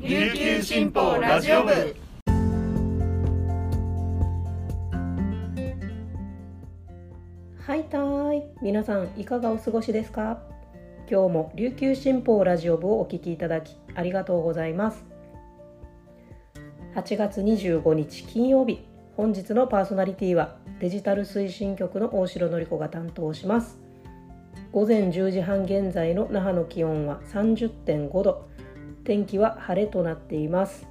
琉球新報ラジオ部。はいたーい。皆さんいかがお過ごしですか？今日も琉球新報ラジオ部をお聞きいただきありがとうございます。8月25日金曜日本日のパーソナリティはデジタル推進局の大城典子が担当します。午前10時半現在の那覇の気温は30.5度天気は晴れとなっています。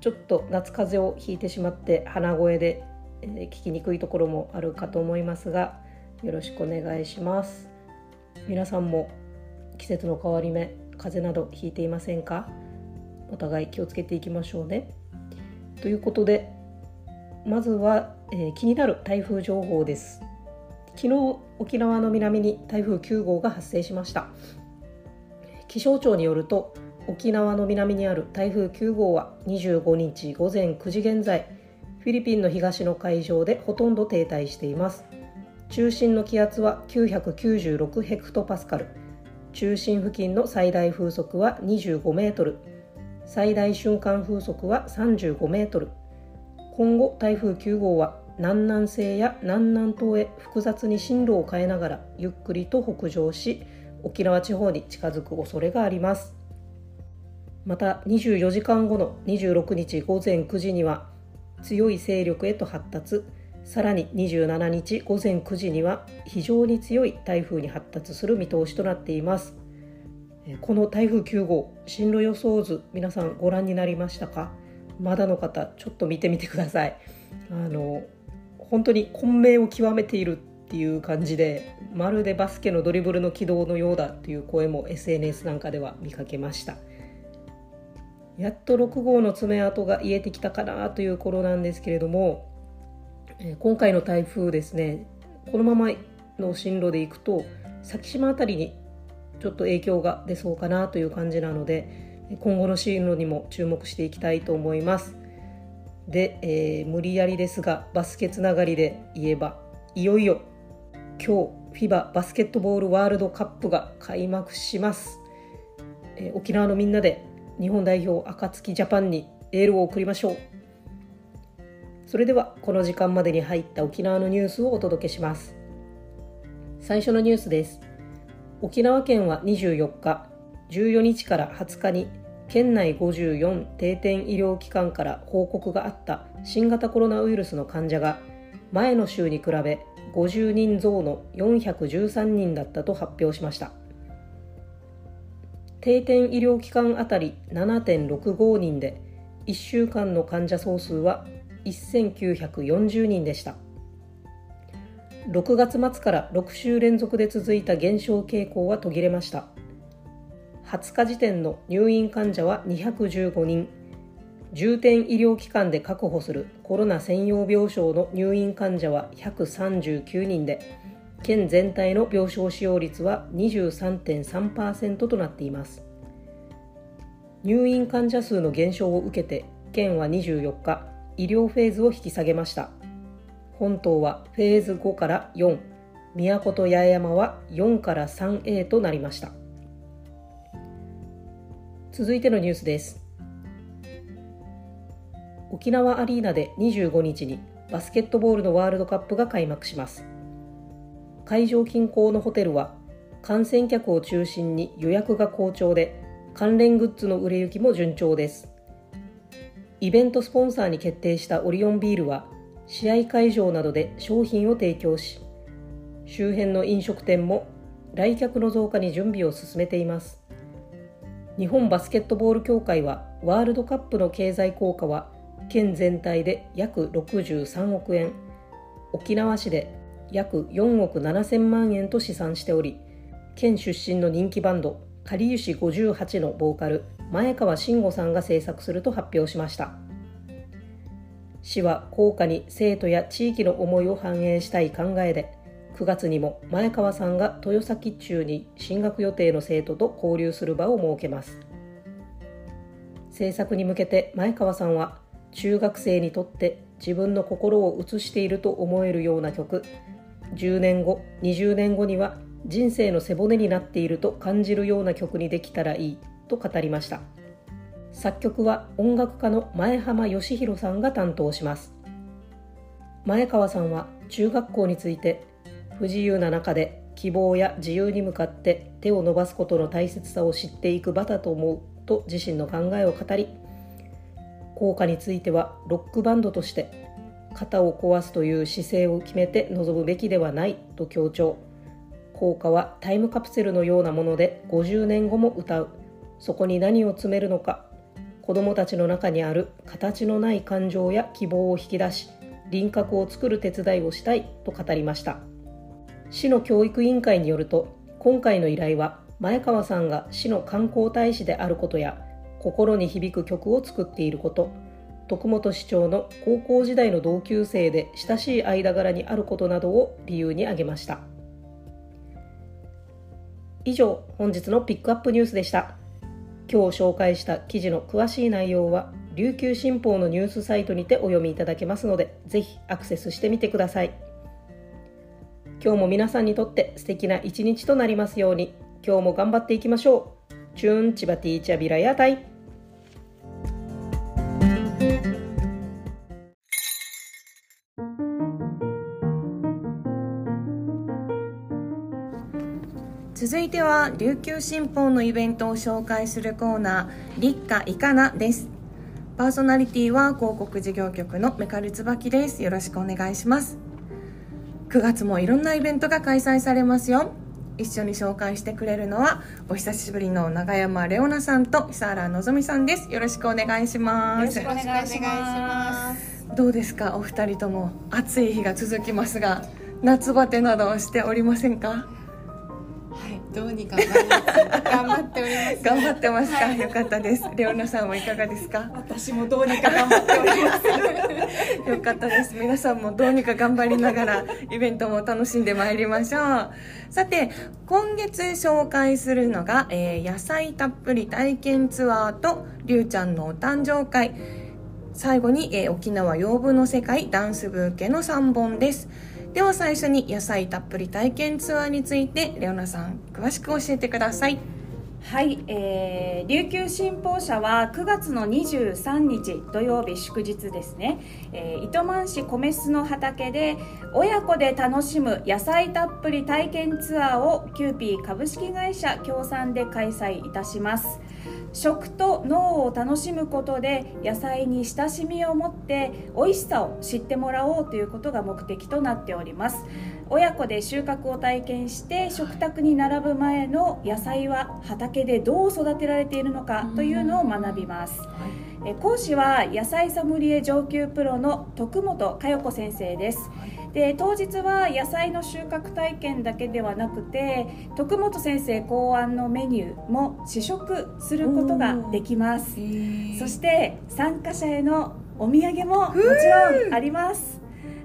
ちょっと夏風邪をひいてしまって鼻声で、え、聞きにくいところもあるかと思いますがよろしくお願いします。皆さんも季節の変わり目風邪などひいていませんか？お互い気をつけていきましょうね。ということでまずは、えー、気になる台風情報です。昨日沖縄の南に台風9号が発生しました。気象庁によると沖縄の南にある台風9号は25日午前9時現在フィリピンの東の海上でほとんど停滞しています。中心の気圧は996ヘクトパスカル。中心付近の最大風速は25メートル。最大瞬間風速は35メートル。今後台風9号は南南西や南南東へ複雑に進路を変えながらゆっくりと北上し沖縄地方に近づく恐れがあります。また24時間後の26日午前9時には強い勢力へと発達。さらに27日午前9時には非常に強い台風に発達する見通しとなっています。この台風9号進路予想図皆さんご覧になりましたか？まだの方ちょっと見てみてください。あの本当に混迷を極めているっていう感じでまるでバスケのドリブルの軌道のようだという声も SNS なんかでは見かけました。やっと6号の爪痕が癒えてきたかなという頃なんですけれども今回の台風ですねこのままの進路でいくと先島辺りにちょっと影響が出そうかなという感じなので今後の進路にも注目していきたいと思います。で、えー、無理やりですがバスケつながりで言えばいよいよ今日 FIBA バスケットボールワールドカップが開幕します、えー、沖縄のみんなで日本代表暁ジャパンにエールを送りましょう。それではこの時間までに入った沖縄のニュースをお届けします。最初のニュースです。沖縄県は24日14日から20日に県内54定点医療機関から報告があった新型コロナウイルスの患者が前の週に比べ50人増の413人だったと発表しました。定点医療機関あたり7.65人で1週間の患者総数は1940人でした。6月末から6週連続で続いた減少傾向は途切れました。20日時点の入院患者は215人。重点医療機関で確保するコロナ専用病床の入院患者は139人で県全体の病床使用率は23.3%となっています。入院患者数の減少を受けて県は24日医療フェーズを引き下げました。本島はフェーズ5から4宮古と八重山は4から 3A となりました。続いてのニュースです。沖縄アリーナで25日にバスケットボールのワールドカップが開幕します。会場近郊のホテルは観戦客を中心に予約が好調で関連グッズの売れ行きも順調です。イベントスポンサーに決定したオリオンビールは試合会場などで商品を提供し周辺の飲食店も来客の増加に準備を進めています。日本バスケットボール協会はワールドカップの経済効果は県全体で約63億円沖縄市で約4億7000万円と試算しており県出身の人気バンドかりゆし58のボーカル前川慎吾さんが制作すると発表しました。市は効果に生徒や地域の思いを反映したい考えで9月にも前川さんが豊崎中に進学予定の生徒と交流する場を設けます。制作に向けて前川さんは中学生にとって自分の心を映していると思えるような曲。10年後20年後には人生の背骨になっていると感じるような曲にできたらいいと語りました。作曲は音楽家の前浜義弘さんが担当します。前川さんは中学校について不自由な中で希望や自由に向かって手を伸ばすことの大切さを知っていく場だと思うと自身の考えを語り効果についてはロックバンドとして型を壊すという姿勢を決めて臨むべきではないと強調。効果はタイムカプセルのようなもので50年後も歌う。そこに何を詰めるのか。子どもたちの中にある形のない感情や希望を引き出し輪郭を作る手伝いをしたいと語りました。市の教育委員会によると今回の依頼は前川さんが市の観光大使であることや心に響く曲を作っていること。徳本市長の高校時代の同級生で親しい間柄にあることなどを理由に挙げました。以上本日のピックアップニュースでした。今日紹介した記事の詳しい内容は琉球新報のニュースサイトにてお読みいただけますのでぜひアクセスしてみてください。今日も皆さんにとって素敵な一日となりますように今日も頑張っていきましょう。チューンチバティーチャビラヤタイ。は琉球新報のイベントを紹介するコーナー立夏いかなです。パーソナリティは広告事業局のメカル椿です。よろしくお願いします。9月もいろんなイベントが開催されますよ。一緒に紹介してくれるのはお久しぶりの永山レオナさんと久原のぞみさんです。よろしくお願いします。よろしくお願いします。どうですか？お二人とも暑い日が続きますが夏バテなどはしておりませんか？どうにか頑張っております。頑張ってますか、はい、よかったです。レオナさんはいかがですか？私もどうにか頑張っております。よかったです。皆さんもどうにか頑張りながらイベントも楽しんでまいりましょう。さて今月紹介するのが、えー、野菜たっぷり体験ツアーとりゅうちゃんのお誕生会。最後に、えー、沖縄養分の世界ダンスブーケの3本ですでは最初に野菜たっぷり体験ツアーについてレオナさん詳しく教えてください。はい、えー、琉球新報社は9月の23日土曜日祝日ですね、えー、糸満市米須の畑で親子で楽しむ野菜たっぷり体験ツアーをキューピー株式会社協賛で開催いたします。食と脳を楽しむことで野菜に親しみを持って美味しさを知ってもらおうということが目的となっております。親子で収穫を体験して食卓に並ぶ前の野菜は畑でどう育てられているのかというのを学びます、え講師は野菜ソムリエ上級プロの徳本佳代子先生です、で当日は野菜の収穫体験だけではなくて徳本先生考案のメニューも試食することができます。そして参加者へのお土産ももちろんあります。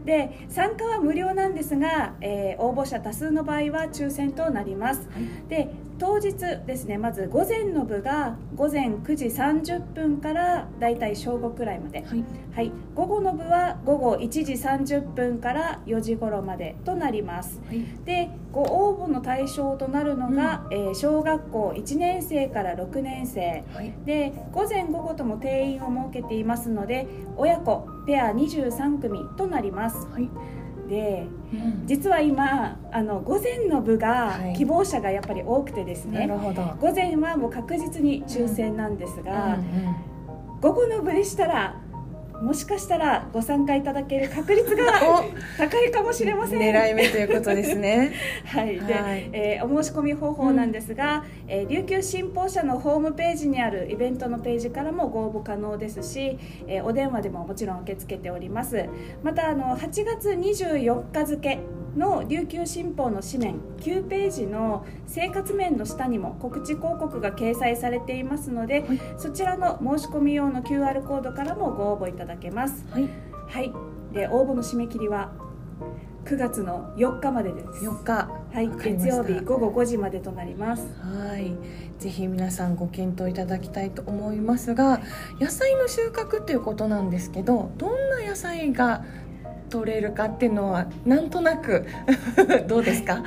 で参加は無料なんですが、えー、応募者多数の場合は抽選となります、はい、で当日ですねまず午前の部が午前9時30分からだいたい正午くらいまで、はい、はい、午後の部は午後1時30分から4時頃までとなります、はい、でご応募の対象となるのが、うん、えー、小学校1年生から6年生、はい、で午前午後とも定員を設けていますので親子ペア23組となります、はいで、うん、実は今あの午前の部が希望者がやっぱり多くてですね、はい、午前はもう確実に抽選なんですが、うんうんうん、午後の部でしたらもしかしたらご参加いただける確率が 高いかもしれません。狙い目ということですね。はい。で、はい、えー、お申し込み方法なんですが、うん、えー、琉球新報社のホームページにあるイベントのページからもご応募可能ですし、えー、お電話でももちろん受け付けております。またあの8月24日付の琉球新報の紙面9ページの生活面の下にも告知広告が掲載されていますので、はい、そちらの申し込み用の QR コードからもご応募いただけます。はい、はい、で応募の締め切りは9月の4日までです。4日。はい、月曜日午後5時までとなります。はい、ぜひ皆さんご検討いただきたいと思いますが、野菜の収穫っていうことなんですけど、どんな野菜が取れるかっていうのはなんとなく どうですか？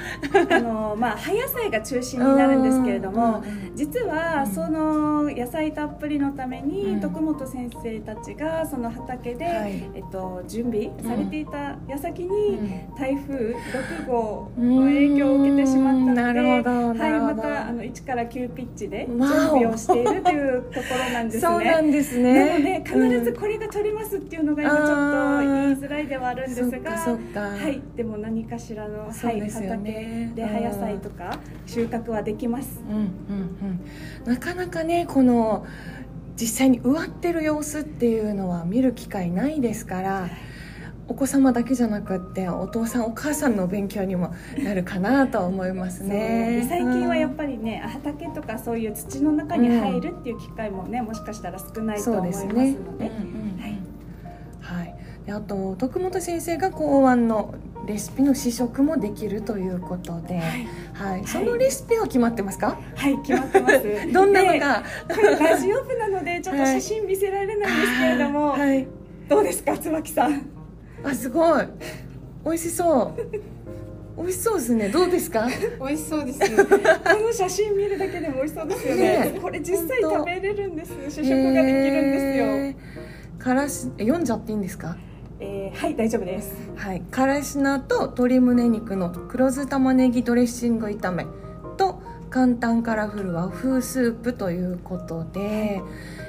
あのまあ葉野菜が中心になるんですけれども、実はその野菜たっぷりのために、うん。徳本先生たちがその畑で、はい。えっと、準備されていた矢先に、うん。台風6号の影響を受けてしまったので、はい、またあの1から9ピッチで準備をしているというところなんですね。そうなんですなねので必ずこれが取れますっていうのが今ちょっと言いづらいではあるんですが、そっかそっか。はい、でも何かしらの、はい、畑で葉野菜とか収穫はできます。うんうんうん、なかなかねこの実際に植わってる様子っていうのは見る機会ないですからお子様だけじゃなくってお父さんお母さんの勉強にもなるかなと思いますね。最近はやっぱりね畑とかそういう土の中に入るっていう機会もね、もしかしたら少ないと思いますので。ね。うんであと徳本先生が考案のレシピの試食もできるということで、はい。そのレシピは決まってますか、はい、決まってます。どんなのでが？これラジオ部なのでちょっと写真見せられないんですけれども、はい、どうですか椿さん？あすごい。美味しそう。美味しそうですね。どうですか？美味しそうです。この写真見るだけでも美味しそうですよね。ねこれ実際食べれるんです。試食ができるんですよ。からしえ読んじゃっていいんですか？えーはい大丈夫です。はい。からし菜と鶏胸肉の黒酢玉ねぎドレッシング炒めと簡単カラフル和風スープということで、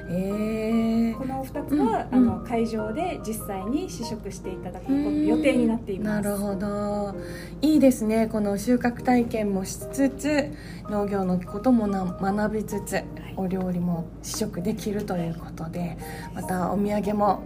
えーこの2つは、うんあの会場で実際に試食していただく予定になっています。なるほど。いいですね。この収穫体験もしつつ農業のこともな学びつつお料理も試食できるということでまたお土産も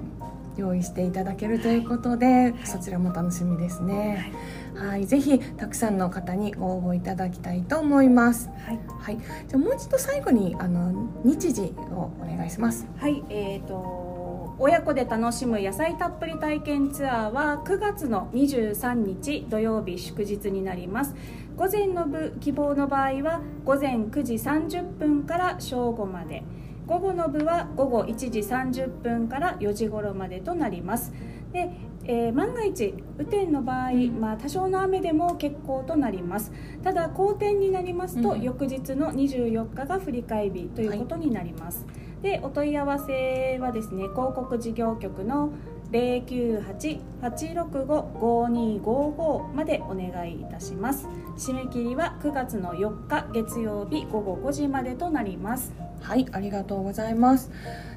用意していただけるということでそちらも楽しみですね。はい。ぜひたくさんの方にご応募いただきたいと思います。はい、はい。じゃあもう一度最後にあの日時をお願いします。はい、えーと親子で楽しむ野菜たっぷり体験ツアーは9月の23日土曜日祝日になります。午前の部希望の場合は午前9時30分から正午まで午後の部は午後1時30分から4時頃までとなります。で、えー万が一雨天の場合、まあ、多少の雨でも欠航となります。ただ好天になりますと、うん。翌日の24日が振り替え日ということになります、でお問い合わせはですね広告事業局の098-865-5255までお願いいたします。締め切りは9月の4日月曜日午後5時までとなりますはい、ありがとうございます。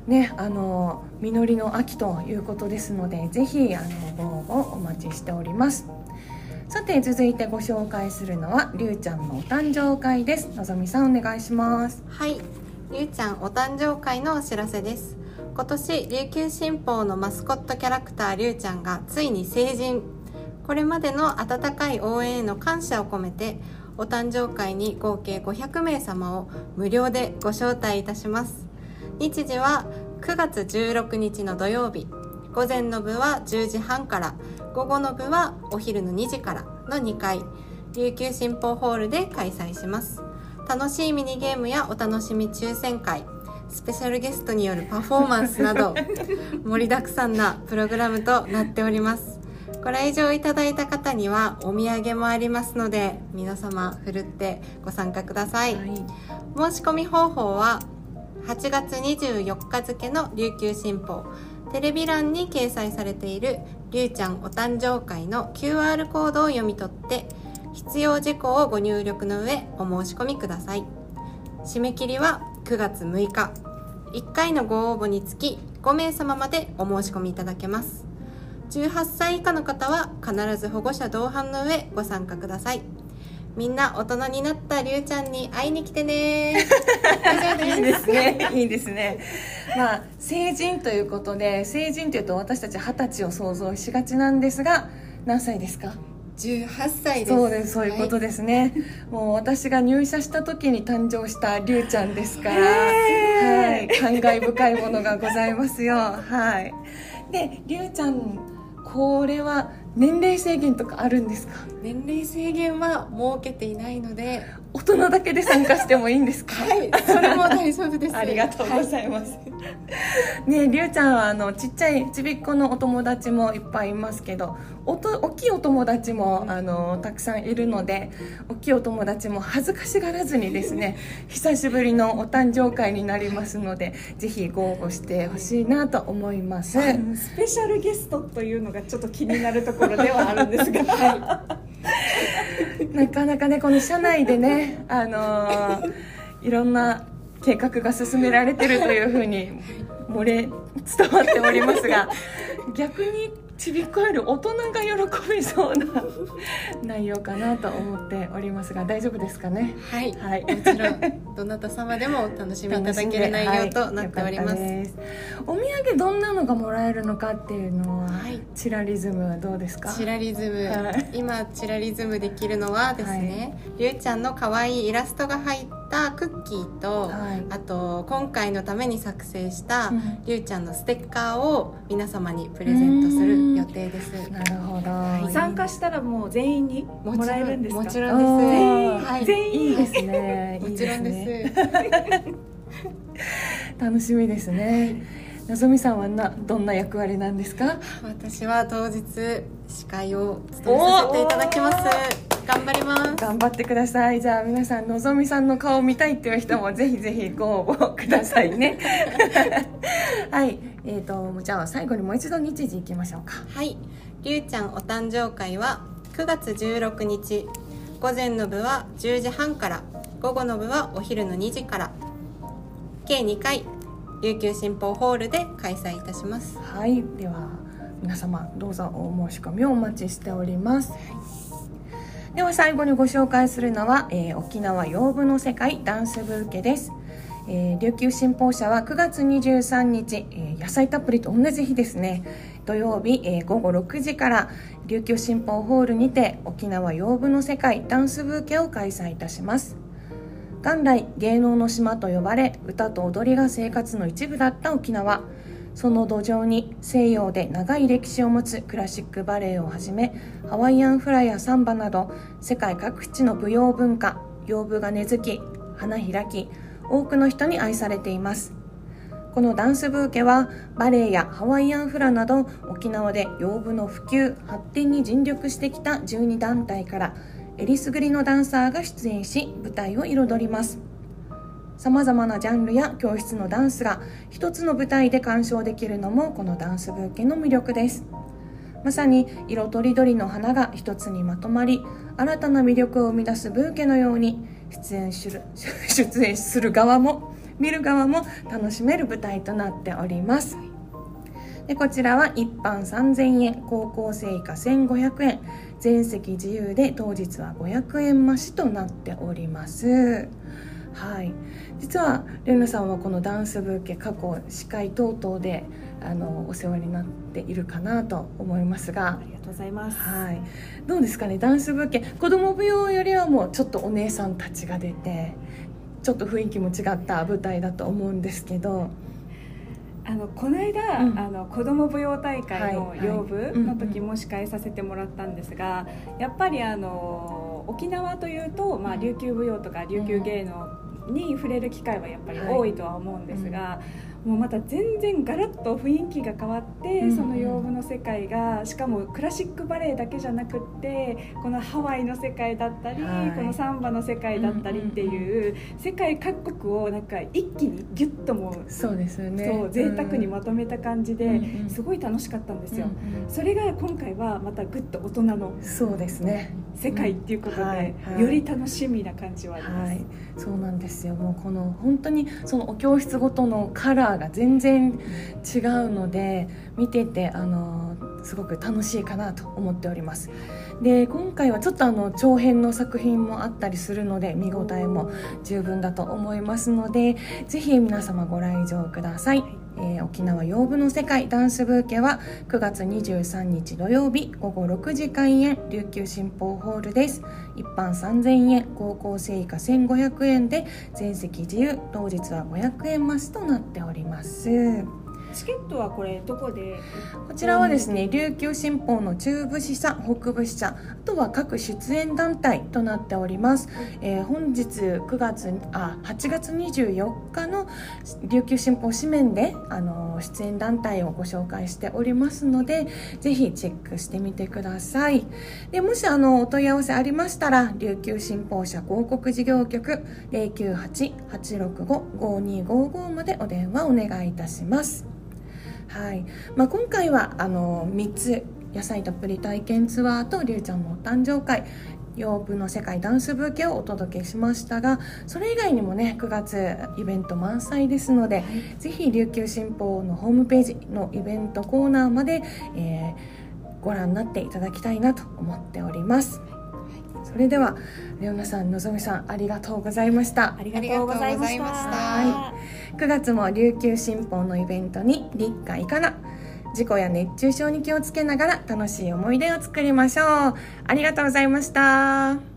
ね、あの実りの秋ということですので、ぜひあのご応募お待ちしております。さて続いてご紹介するのはりゅうちゃんのお誕生会です。のぞみさんお願いします。はい、りゅうちゃんお誕生会のお知らせです。今年琉球新報のマスコットキャラクターりゅうちゃんがついに成人。これまでの温かい応援への感謝を込めて、お誕生会に合計500名様を無料でご招待いたします。日時は9月16日の土曜日。午前の部は10時半から、午後の部はお昼の2時からの2回、琉球新報ホールで開催します。楽しいミニゲームやお楽しみ抽選会スペシャルゲストによるパフォーマンスなど盛りだくさんなプログラムとなっておりますご来場いただいた方にはお土産もありますので皆様ふるってご参加ください、申し込み方法は8月24日付の琉球新報。テレビ欄に掲載されているりゅうちゃんお誕生会の QR コードを読み取って必要事項をご入力の上お申し込みください。締め切りは9月6日。1回のご応募につき5名様までお申し込みいただけます18歳以下の方は必ず保護者同伴の上ご参加くださいみんな大人になったりゅうちゃんに会いに来てねいいですね。いいですね。まあ成人ということで、成人というと私たち二十歳を想像しがちなんですが、何歳ですか？18歳です。そうです、そういうことですね。もう私が入社した時に誕生したりゅうちゃんですから、はい、感慨深いものがございますよ。はい。で、りゅうちゃん、これは年齢制限とかあるんですか？年齢制限は設けていないので大人だけで参加してもいいんですか？はいそれも大丈夫です。ありがとうございます。ねりゅうちゃんはあのちっちゃいちびっこのお友達もいっぱいいますけど、おと大きいお友達もあのたくさんいるので、大きいお友達も恥ずかしがらずにですね、久しぶりのお誕生会になりますので、ぜひご応募してほしいなと思います。スペシャルゲストというのがちょっと気になるところではあるんですが、なかなかねこの社内でね、あのーいろんな計画が進められてるというふうに漏れ伝わっておりますが 逆にちびっこより大人が喜びそうな内容かなと思っておりますが大丈夫ですかね？はい、はい。もちろんどなた様でもお楽しみいただける内容となっております、はい。お土産どんなのがもらえるのかっていうのは、はいチラリズムはどうですか？チラリズム、はい。今チラリズムできるのはですね、りゅうちゃんの可愛いイラストが入ったクッキーと、はい。あと今回のために作成したうん。りゅうちゃんのステッカーを皆様にプレゼントする予定です。なるほど、参加したらもう全員にもらえるんですか？もちろんおです。ー。はい。全員いいですね。もちろんいいですね。楽しみですね。のぞみさんはなどんな役割なんですか？私は当日司会を務めさせていただきます頑張ります。頑張ってください。じゃあ皆さんのぞみさんの顔を見たいっていう人もぜひぜひご応募くださいね。はい。えーとじゃあ最後にもう一度日時いきましょうか。はい。りゅうちゃんお誕生会は9月16日。午前の部は10時半から。午後の部はお昼の2時から。計2回琉球新報ホールで開催いたします。はい。では皆様どうぞお申し込みをお待ちしております、では最後にご紹介するのは、えー沖縄洋舞の世界ダンスブーケです、えー琉球新報社は9月23日、えー野菜たっぷりと同じ日ですね。土曜日、えー午後6時から琉球新報ホールにて沖縄洋舞の世界ダンスブーケを開催いたします。元来芸能の島と呼ばれ歌と踊りが生活の一部だった沖縄。その土壌に西洋で長い歴史を持つクラシックバレエをはじめハワイアンフラやサンバなど世界各地の舞踊文化洋舞が根付き花開き多くの人に愛されています。このダンスブーケはバレエやハワイアンフラなど沖縄で洋舞の普及発展に尽力してきた12団体からえりすぐりのダンサーが出演し舞台を彩ります。さまざまなジャンルや教室のダンスが一つの舞台で鑑賞できるのもこのダンスブーケの魅力です。まさに色とりどりの花が一つにまとまり新たな魅力を生み出すブーケのように出演する 出演する側も見る側も楽しめる舞台となっております。でこちらは一般3000円高校生以下1500円全席自由で当日は500円増しとなっております。はい。実はレナさんはこのダンスブーケ過去司会等々であのお世話になっているかなと思いますが。ありがとうございます。はい、どうですかねダンスブーケ。子供舞踊よりはもうちょっとお姉さんたちが出てちょっと雰囲気も違った舞台だと思うんですけど。あのこの間、うん。あの子ども舞踊大会の養部の時も司会させてもらったんですが、やっぱりあの沖縄というと、まあ、琉球舞踊とか琉球芸能に触れる機会はやっぱり多いとは思うんですが、もうまた全然ガラッと雰囲気が変わって、うんその養部の世界がしかもクラシックバレエだけじゃなくってこのハワイの世界だったり、はい。このサンバの世界だったりっていう,、世界各国をなんか一気にギュッともうそうですよね。そう贅沢にまとめた感じで、うんうん。すごい楽しかったんですよ、うんうん。それが今回はまたぐっと大人のそうですね。世界っていうことで、うん。はいはい。より楽しみな感じはあります、はい、そうなんですよ。もうこの本当にそのお教室ごとのカラーが全然違うので見ててあのすごく楽しいかなと思っております。で今回はちょっとあの長編の作品もあったりするので見応えも十分だと思いますので是非皆様ご来場ください、えー沖縄洋舞の世界ダンスブーケは9月23日土曜日午後6時開演琉球新報ホールです。一般3000円高校生以下1500円で全席自由当日は500円増しとなっております。チケットはこれどこで？こちらはですね琉球新報の中部支社北部支社あとは各出演団体となっております、えー本日9月あ8月24日の琉球新報紙面であの出演団体をご紹介しておりますのでぜひチェックしてみてください。でもしあのお問い合わせありましたら琉球新報社広告事業局098-865-5255までお電話お願いいたします。はい。まあ、今回はあの3つ野菜たっぷり体験ツアーとりゅうちゃんのお誕生会。洋服の世界ダンスブーケをお届けしましたがそれ以外にもね9月イベント満載ですので、ぜひ琉球新報のホームページのイベントコーナーまで、えーご覧になっていただきたいなと思っておりますそれではレオナさんのぞみさんありがとうございました。ありがとうございました。ありがとうござい。ました9月も琉球新報のイベントに立夏いかな事故や熱中症に気をつけながら楽しい思い出を作りましょう。ありがとうございました